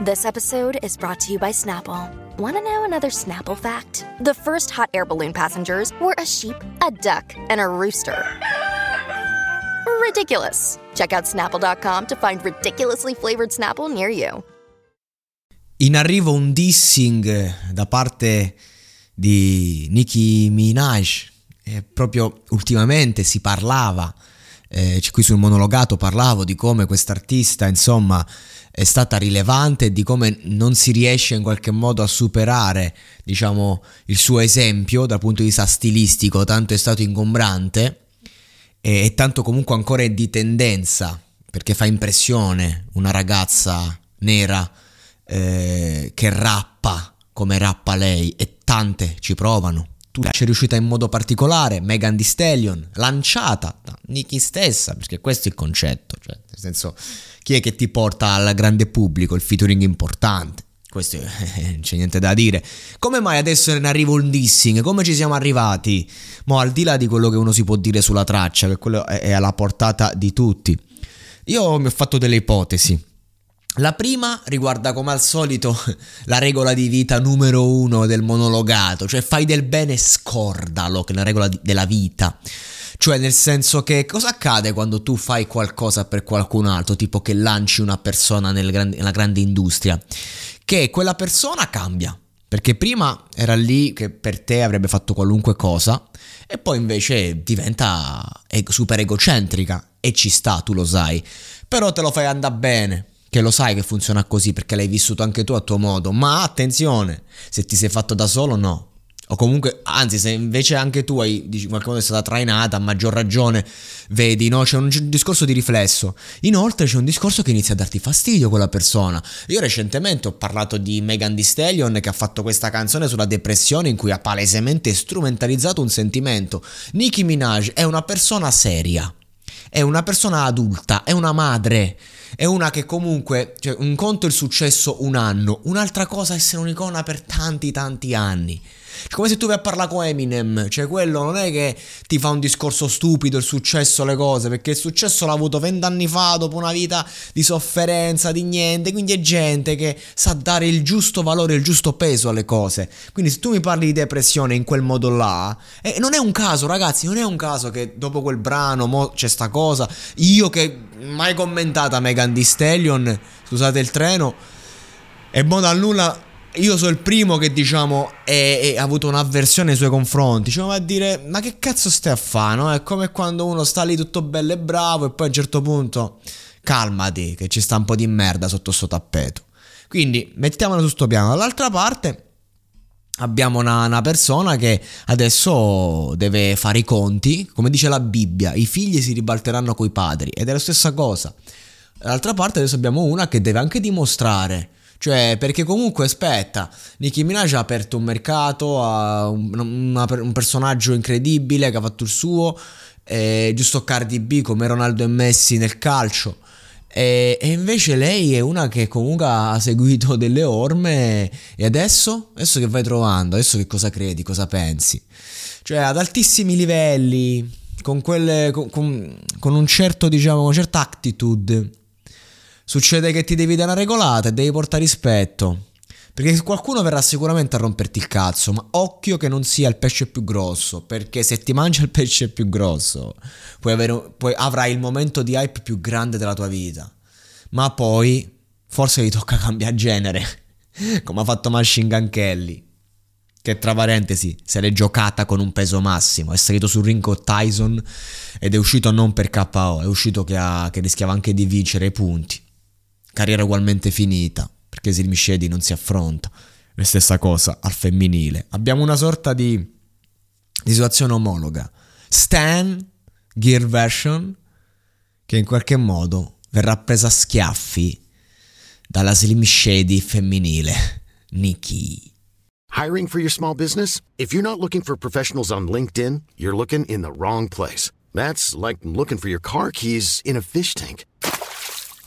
This episode is brought to you by Snapple. Want to know another Snapple fact? The first hot air balloon passengers were a sheep, a duck, and a rooster. Ridiculous. Check out snapple.com to find ridiculously flavored Snapple near you. In arrivo un dissing da parte di Nicki Minaj. E proprio ultimamente si parlava, eh, qui sul monologato parlavo di come quest'artista, insomma, è stata rilevante di come non si riesce in qualche modo a superare, diciamo, il suo esempio dal punto di vista stilistico, tanto è stato ingombrante e, e tanto comunque ancora è di tendenza, perché fa impressione una ragazza nera eh, che rappa come rappa lei e tante ci provano. Tu ci è riuscita in modo particolare, Megan Thee Stallion, lanciata da Nicki stessa, perché questo è il concetto, cioè nel senso chi è che ti porta al grande pubblico, il featuring importante. Questo eh, non c'è niente da dire. Come mai adesso ne arriva un dissing? Come ci siamo arrivati? Ma al di là di quello che uno si può dire sulla traccia, che quello è alla portata di tutti. Io mi ho fatto delle ipotesi. La prima riguarda come al solito la regola di vita numero uno del monologato, cioè fai del bene scordalo, che è la regola di, della vita. Cioè nel senso che cosa accade quando tu fai qualcosa per qualcun altro, tipo che lanci una persona nel gran, nella grande industria? Che quella persona cambia, perché prima era lì che per te avrebbe fatto qualunque cosa e poi invece diventa super egocentrica e ci sta, tu lo sai, però te lo fai andare bene che lo sai che funziona così perché l'hai vissuto anche tu a tuo modo, ma attenzione, se ti sei fatto da solo no. O comunque, anzi, se invece anche tu hai, dici, in qualche modo è stata trainata, a maggior ragione, vedi, no? C'è un, c'è un discorso di riflesso. Inoltre c'è un discorso che inizia a darti fastidio quella persona. Io recentemente ho parlato di Megan Thee Stallion che ha fatto questa canzone sulla depressione in cui ha palesemente strumentalizzato un sentimento. Nicki Minaj è una persona seria, è una persona adulta, è una madre è una che comunque, cioè un conto è il successo un anno, un'altra cosa è essere un'icona per tanti tanti anni. Come se tu vai a parlare con Eminem, cioè quello non è che ti fa un discorso stupido il successo, le cose, perché il successo l'ha avuto vent'anni fa dopo una vita di sofferenza, di niente, quindi è gente che sa dare il giusto valore, il giusto peso alle cose. Quindi se tu mi parli di depressione in quel modo là, eh, non è un caso ragazzi, non è un caso che dopo quel brano c'è sta cosa, io che mai commentata Megan Thee Stallion, scusate il treno, e mo dal nulla io sono il primo che diciamo ha avuto un'avversione nei suoi confronti. Cioè, a dire, ma che cazzo stai a fare? No? È come quando uno sta lì tutto bello e bravo e poi a un certo punto calmati, che ci sta un po' di merda sotto sto tappeto. Quindi mettiamolo su sto piano. Dall'altra parte abbiamo una, una, persona che adesso deve fare i conti, come dice la Bibbia, i figli si ribalteranno coi padri ed è la stessa cosa. Dall'altra parte adesso abbiamo una che deve anche dimostrare cioè, perché comunque, aspetta, Nicki Minaj ha aperto un mercato, ha un, una, un personaggio incredibile che ha fatto il suo, eh, giusto Cardi B come Ronaldo e Messi nel calcio. E, e, invece lei è una che comunque ha seguito delle orme e adesso? Adesso che vai trovando? Adesso che cosa credi? Cosa pensi? Cioè ad altissimi livelli, con, quelle, con, con, con un certo, diciamo, una certa attitude Succede che ti devi dare una regolata e devi portare rispetto. Perché qualcuno verrà sicuramente a romperti il cazzo, ma occhio che non sia il pesce più grosso, perché se ti mangia il pesce più grosso, puoi avere, puoi, avrai il momento di hype più grande della tua vita. Ma poi forse gli tocca cambiare genere, come ha fatto Machine Gun Kelly, che tra parentesi se l'è giocata con un peso massimo, è salito sul ring con Tyson ed è uscito non per KO, è uscito che, ha, che rischiava anche di vincere i punti. Carriera ugualmente finita, perché Slim Shady non si affronta. La stessa cosa al femminile. Abbiamo una sorta di, di situazione omologa. Stan, Gear Version, che in qualche modo verrà presa a schiaffi dalla Slim Shady femminile, Nikki. Hiring for your small business? If you're not looking for professionals on LinkedIn, you're looking in the wrong place. That's like looking for your car keys in a fish tank.